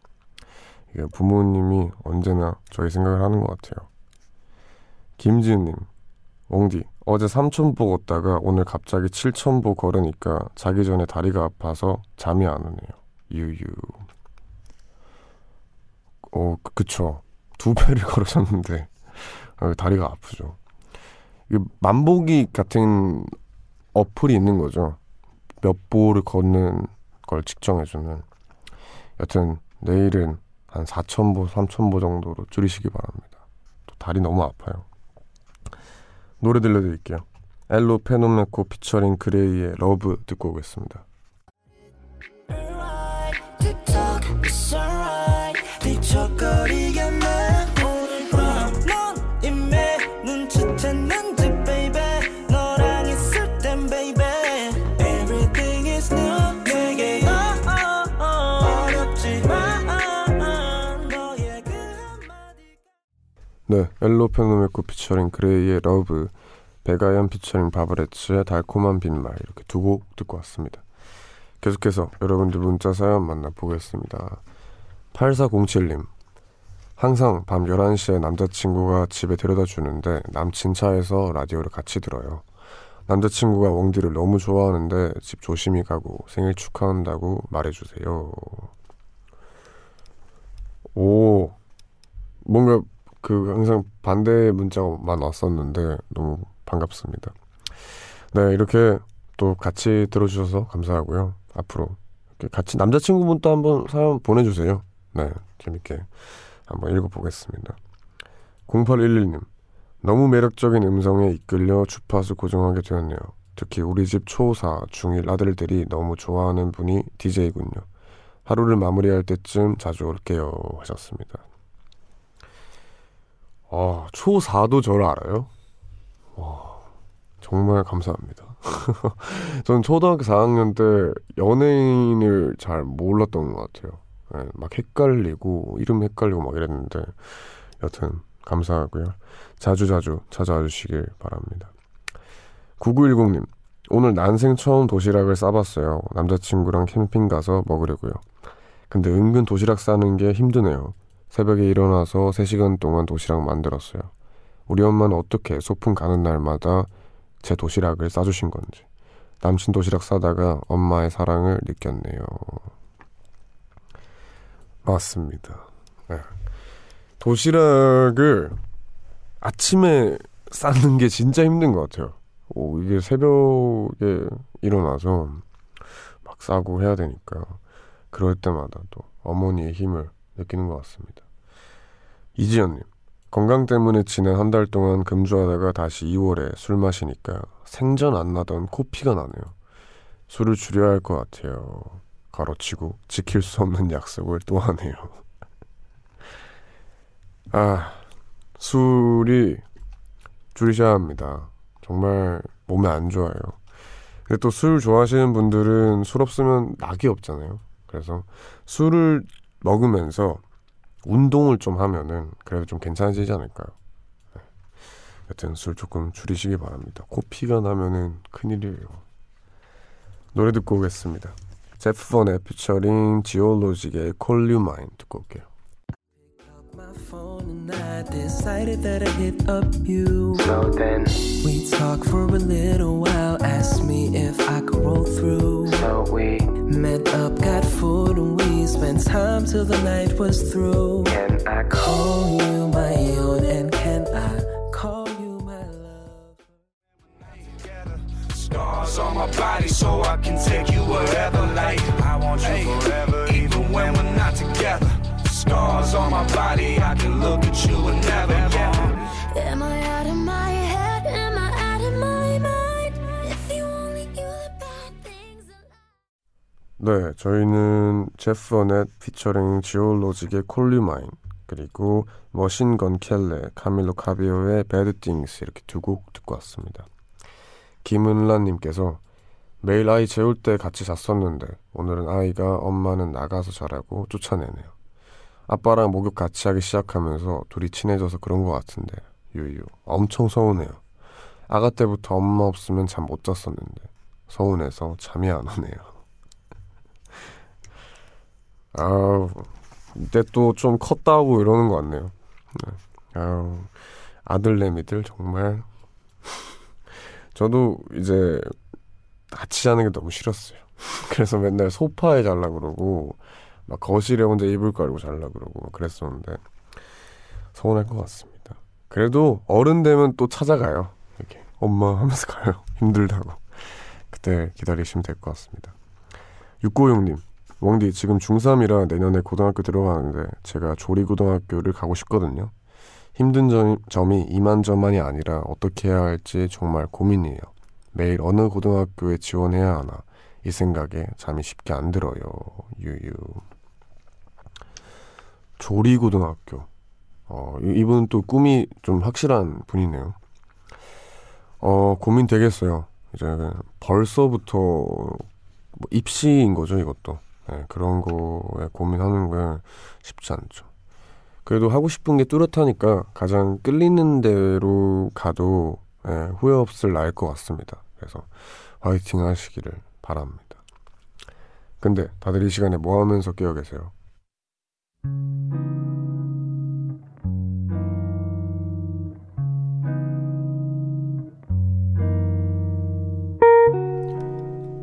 이게 부모님이 언제나 저희 생각을 하는 것 같아요. 김지은님, 옹디, 어제 3천보 걷다가 오늘 갑자기 7천보 걸으니까 자기 전에 다리가 아파서 잠이 안 오네요. 유유. 어, 그쵸. 두 배를 걸으셨는데 어, 다리가 아프죠. 이 만보기 같은 어플이 있는 거죠. 몇 보를 걷는 걸 측정해주는. 여튼 내일은 한 4,000보, 3,000보 정도로 줄이시기 바랍니다. 또 다리 너무 아파요. 노래 들려드릴게요. ELO PENOMECO 피처링 GRAY의 Love 듣고 오겠습니다. 네, ELO PENOMECO 피처링 GRAY의 Love, 백아연 피처링 바버렛츠의 달콤한 빈말 이렇게 두 곡 듣고 왔습니다. 계속해서 여러분들 문자 사연 만나보겠습니다. 8407님 항상 밤 11시에 남자친구가 집에 데려다 주는데 남친 차에서 라디오를 같이 들어요. 남자친구가 웡디를 너무 좋아하는데 집 조심히 가고 생일 축하한다고 말해주세요. 오, 뭔가 그 항상 반대 문자만 왔었는데 너무 반갑습니다. 네, 이렇게 또 같이 들어주셔서 감사하고요. 앞으로 같이 남자친구분 도 한번 사연 보내주세요. 네, 재밌게 한번 읽어보겠습니다. 0811님, 너무 매력적인 음성에 이끌려 주파수 고정하게 되었네요. 특히 우리 집 초4, 중1 아들들이 너무 좋아하는 분이 DJ군요. 하루를 마무리할 때쯤 자주 올게요 하셨습니다. 아, 초4도 저를 알아요? 와, 정말 감사합니다. 저는 초등학교 4학년 때 연예인을 잘 몰랐던 것 같아요. 네, 막 헷갈리고, 이름 헷갈리고 막 이랬는데, 여튼, 감사하고요. 자주자주 찾아와 주시길 바랍니다. 9910님, 오늘 난생 처음 도시락을 싸봤어요. 남자친구랑 캠핑 가서 먹으려고요. 근데 은근 도시락 싸는 게 힘드네요. 새벽에 일어나서 3시간 동안 도시락 만들었어요. 우리 엄마는 어떻게 소풍 가는 날마다 제 도시락을 싸주신 건지. 남친 도시락 싸다가 엄마의 사랑을 느꼈네요. 맞습니다. 네. 도시락을 아침에 싸는 게 진짜 힘든 것 같아요. 오, 이게 새벽에 일어나서 막 싸고 해야 되니까 그럴 때마다 또 어머니의 힘을 느끼는 것 같습니다. 이지연님, 건강 때문에 지난 한 달 동안 금주하다가 다시 2월에 술 마시니까 생전 안 나던 코피가 나네요. 술을 줄여야 할 것 같아요. 가로치고 지킬 수 없는 약속을 또 하네요. 아, 술이 줄이셔야 합니다. 정말 몸에 안 좋아요. 근데 또 술 좋아하시는 분들은 술 없으면 낙이 없잖아요. 그래서 술을 먹으면서 운동을 좀 하면은 그래도 좀 괜찮아지지 않을까요? 네. 여튼 술 조금 줄이시기 바랍니다. 코피가 나면은 큰일이에요. 노래 듣고 오겠습니다. 제프 번의 피처링 지올로직의 Mine 듣고 올게요. My phone and I decided that I'd hit up you. So then, We talked for a little while, asked me if I could roll through. so we Met up, got food, and we spent time till the night was through. can I call? Call you my own, and can I call you my love? Scars on my body so I can take you wherever. Like, I want you forever, even when we're not together. Scars on my body, I can look at you and never. Yeah. Am I out of my head? Am I out of my mind? If you only knew the bad things. 네, 저희는 Jeff Bernat 피처링 Geologic의 Call You Mine 그리고 Machine Gun Kelly, Camila Cabello의 Bad Things 이렇게 두 곡 듣고 왔습니다. 김은란님께서 매일 아이 재울 때 같이 잤었는데 오늘은 아이가 엄마는 나가서 자라고 쫓아내네요. 아빠랑 목욕 같이 하기 시작하면서 둘이 친해져서 그런 것 같은데 유유 엄청 서운해요. 아가 때부터 엄마 없으면 잠 못 잤었는데 서운해서 잠이 안 오네요. 아우 이때 또 좀 컸다고 이러는 것 같네요. 네. 아우 아들내미들 정말 저도 이제 같이 자는 게 너무 싫었어요. 그래서 맨날 소파에 잘라 그러고 막 거실에 혼자 이불 깔고 잘라 그러고 그랬었는데 서운할 것 같습니다. 그래도 어른 되면 또 찾아가요. 이렇게 엄마 하면서 가요. 힘들다고. 그때 기다리시면 될 것 같습니다. 696님 웡디 지금 중3이라 내년에 고등학교 들어가는데 제가 조리고등학교를 가고 싶거든요. 힘든 점, 점이 이만저만이 아니라 어떻게 해야 할지 정말 고민이에요. 매일 어느 고등학교에 지원해야 하나 이 생각에 잠이 쉽게 안 들어요. 유유. 조리고등학교. 어, 이- 이분은 또 꿈이 좀 확실한 분이네요. 어, 고민 되겠어요. 이제 벌써부터 뭐 입시인 거죠, 이것도. 네, 그런 거에 고민하는 게 쉽지 않죠. 그래도 하고 싶은 게 뚜렷하니까 가장 끌리는 대로 가도 예, 후회 없을 나일 것 같습니다. 그래서 화이팅 하시기를 바랍니다. 근데 다들 이 시간에 뭐 하면서 깨어 계세요?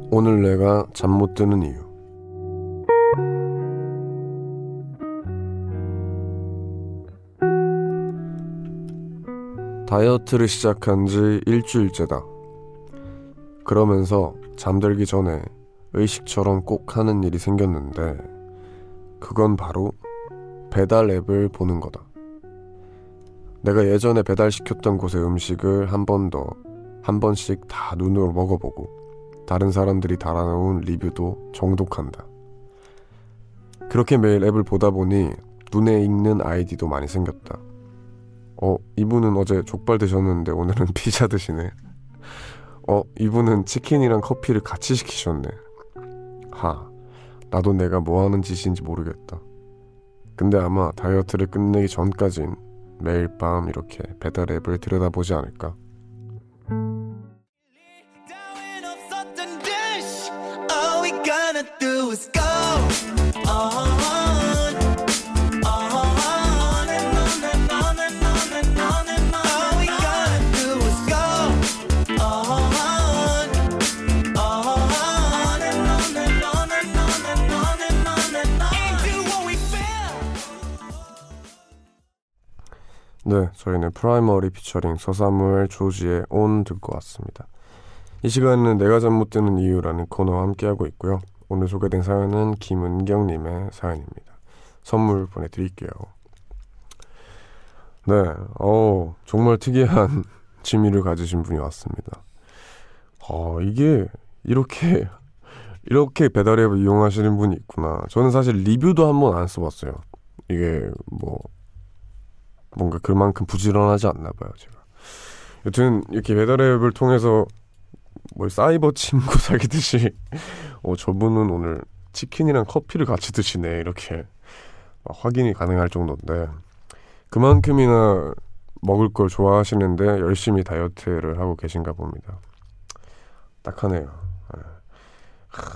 오늘 내가 잠 못 드는 이유. 다이어트를 시작한 지 일주일째다. 그러면서 잠들기 전에 의식처럼 꼭 하는 일이 생겼는데, 그건 바로 배달 앱을 보는 거다. 내가 예전에 배달시켰던 곳의 음식을 한 번 더, 한 번씩 다 눈으로 먹어보고, 다른 사람들이 달아놓은 리뷰도 정독한다. 그렇게 매일 앱을 보다 보니 눈에 익는 아이디도 많이 생겼다. 어, 이분은 어제 족발 드셨는데 오늘은 피자 드시네. 어, 이분은 치킨이랑 커피를 같이 시키셨네. 하, 나도 내가 뭐 하는 짓인지 모르겠다. 근데 아마 다이어트를 끝내기 전까진 매일 밤 이렇게 배달 앱을 들여다보지 않을까. 네, 저희는 프라이머리 피처링 서사무엘 죠지의 On 듣고 왔습니다. 이 시간은 내가 잠 못 드는 이유라는 코너와 함께하고 있고요. 오늘 소개된 사연은 김은경님의 사연입니다. 선물 보내드릴게요. 네, 어 정말 특이한 취미를 가지신 분이 왔습니다. 어, 이게 이렇게 이렇게 배달 앱을 이용하시는 분이 있구나. 저는 사실 리뷰도 한 번 안 써봤어요. 이게 뭐 뭔가 그만큼 부지런하지 않나 봐요, 제가. 여튼 이렇게 배달 앱을 통해서 뭐 사이버 친구 사귀듯이 어 저분은 오늘 치킨이랑 커피를 같이 드시네 이렇게 확인이 가능할 정도인데 그만큼이나 먹을 걸 좋아하시는데 열심히 다이어트를 하고 계신가 봅니다. 딱하네요. 예.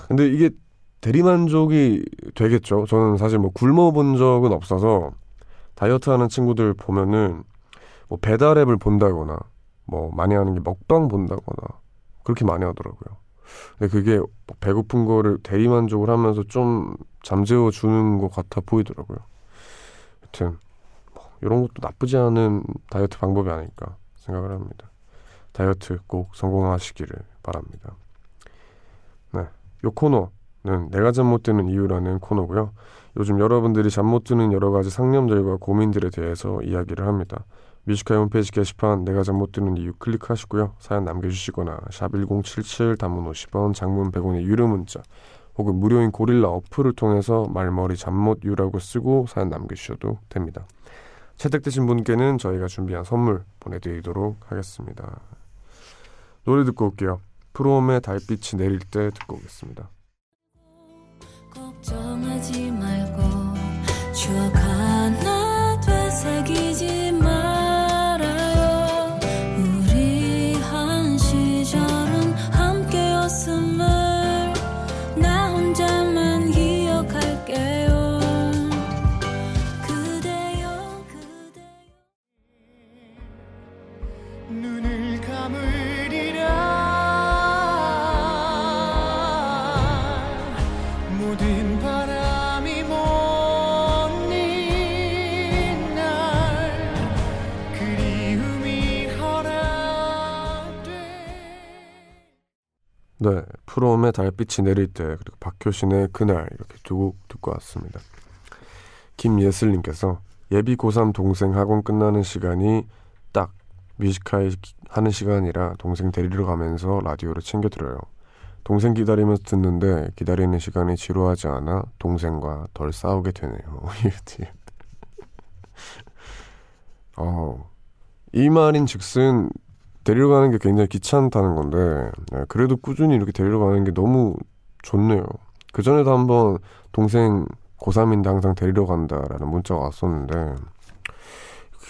근데 이게 대리만족이 되겠죠. 저는 사실 뭐 굶어본 적은 없어서 다이어트 하는 친구들 보면은 뭐 배달 앱을 본다거나 뭐 많이 하는 게 먹방 본다거나 그렇게 많이 하더라고요. 근데 그게 뭐 배고픈 거를 대리만족을 하면서 좀 잠재워 주는 것 같아 보이더라고요. 여튼 뭐 이런 것도 나쁘지 않은 다이어트 방법이 아닐까 생각을 합니다. 다이어트 꼭 성공하시기를 바랍니다. 네, 요 코너는 내가 드는 이유라는 코너고요. 요즘 여러분들이 잠 못 드는 여러 가지 상념들과 고민들에 대해서 이야기를 합니다. 뮤지카이 홈페이지 게시판 내가 잠 못 드는 이유 클릭하시고요. 사연 남겨주시거나 샵 1077 단문 50원 장문 100원의 유료 문자 혹은 무료인 고릴라 어플을 통해서 말머리 잠못 유라고 쓰고 사연 남겨주셔도 됩니다. 채택되신 분께는 저희가 준비한 선물 보내드리도록 하겠습니다. 노래 듣고 올게요. 프롬의 달빛이 내릴 때 듣고 오겠습니다. 걱정하지 말고 추억 하 달빛이 내릴 때 그리고 박효신의 그날 이렇게 두 곡 듣고 왔습니다. 김예슬님께서 예비 고3 동생 학원 끝나는 시간이 딱 뮤지컬 하는 시간이라 동생 데리러 가면서 라디오를 챙겨 들어요. 동생 기다리면서 듣는데 기다리는 시간이 지루하지 않아 동생과 덜 싸우게 되네요. 어, 이 말인 즉슨 데리러 가는 게 굉장히 귀찮다는 건데 네, 그래도 꾸준히 이렇게 데리러 가는 게 너무 좋네요. 그 전에도 한번 동생 고3인데 항상 데리러 간다라는 문자가 왔었는데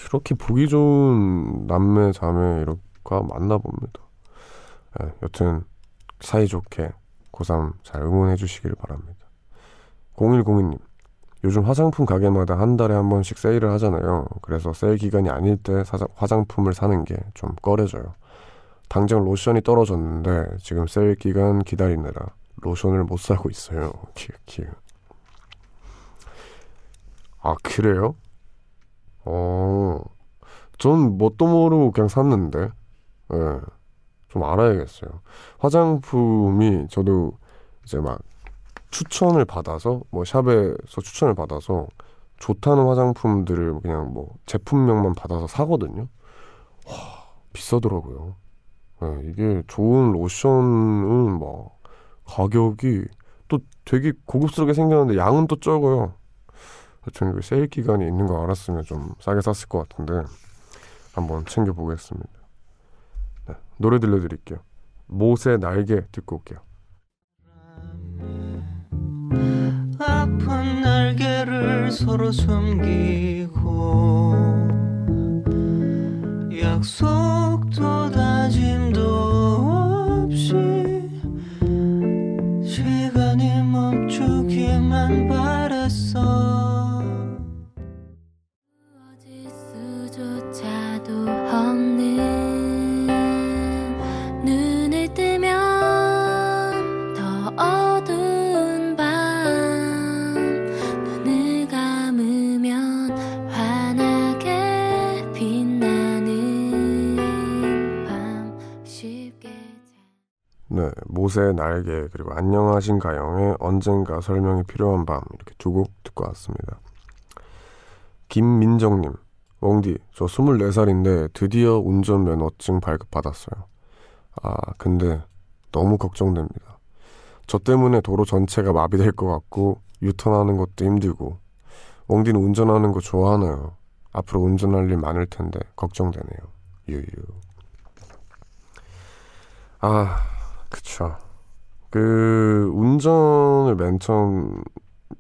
그렇게 보기 좋은 남매 자매가 맞나 봅니다. 네, 여튼 사이좋게 고3 잘 응원해 주시길 바랍니다. 0102님 요즘 화장품 가게마다 한 달에 한 번씩 세일을 하잖아요. 그래서 세일 기간이 아닐 때 사자, 화장품을 사는 게 좀 꺼려져요. 당장 로션이 떨어졌는데 지금 세일 기간 기다리느라 로션을 못 사고 있어요. 키읔키읔. 아 그래요? 어, 전 뭣도 모르고 그냥 샀는데, 예, 네, 좀 알아야겠어요. 화장품이 저도 이제 막 추천을 받아서 뭐 샵에서 추천을 받아서 좋다는 화장품들을 그냥 뭐 제품명만 받아서 사거든요. 와, 비싸더라고요. 네, 이게 좋은 로션은 막 가격이 또 되게 고급스럽게 생겼는데 양은 또 적어요. 그 세일 기간이 있는 거 알았으면 좀 싸게 샀을 것 같은데 한번 챙겨보겠습니다. 네, 노래 들려드릴게요. 못의 날개 듣고 올게요. 날개를 서로 숨기고 약속도 다짐 모세의 날개 그리고 안녕하신가영의 언젠가 설명이 필요한 밤 이렇게 두 곡 듣고 왔습니다. 김민정님 웡디 저 24살인데 드디어 운전면허증 발급받았어요. 아 근데 너무 걱정됩니다. 저 때문에 도로 전체가 마비될 것 같고 유턴하는 것도 힘들고 웡디는 운전하는 거 좋아하나요? 앞으로 운전할 일 많을 텐데 걱정되네요. 유유. 아, 그쵸. 그 운전을 맨 처음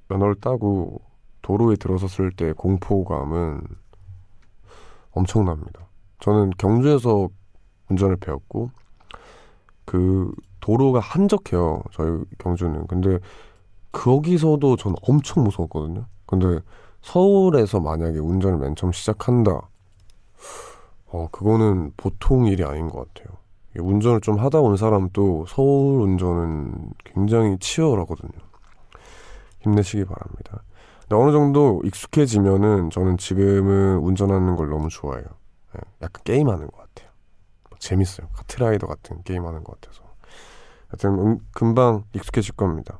면허를 따고 도로에 들어섰을 때 공포감은 엄청납니다. 저는 경주에서 운전을 배웠고 그 도로가 한적해요. 저희 경주는. 근데 거기서도 전 엄청 무서웠거든요. 근데 서울에서 만약에 운전을 맨 처음 시작한다. 어, 그거는 보통 일이 아닌 것 같아요. 운전을 좀 하다 온 사람도 서울 운전은 굉장히 치열하거든요. 힘내시기 바랍니다. 근데 어느 정도 익숙해지면은 저는 지금은 운전하는 걸 너무 좋아해요. 네, 약간 게임하는 것 같아요. 재밌어요. 카트라이더 같은 게임하는 것 같아서. 하여튼 음, 금방 익숙해질 겁니다.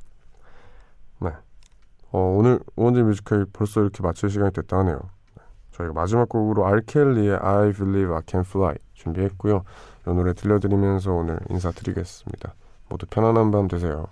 네. 어, 오늘 오원재 뮤지컬 벌써 이렇게 마칠 시간이 됐다 하네요. 네. 저희가 마지막 곡으로 알켈리의 I Believe I Can Fly 준비했고요. 이 노래 들려드리면서 오늘 인사드리겠습니다. 모두 편안한 밤 되세요.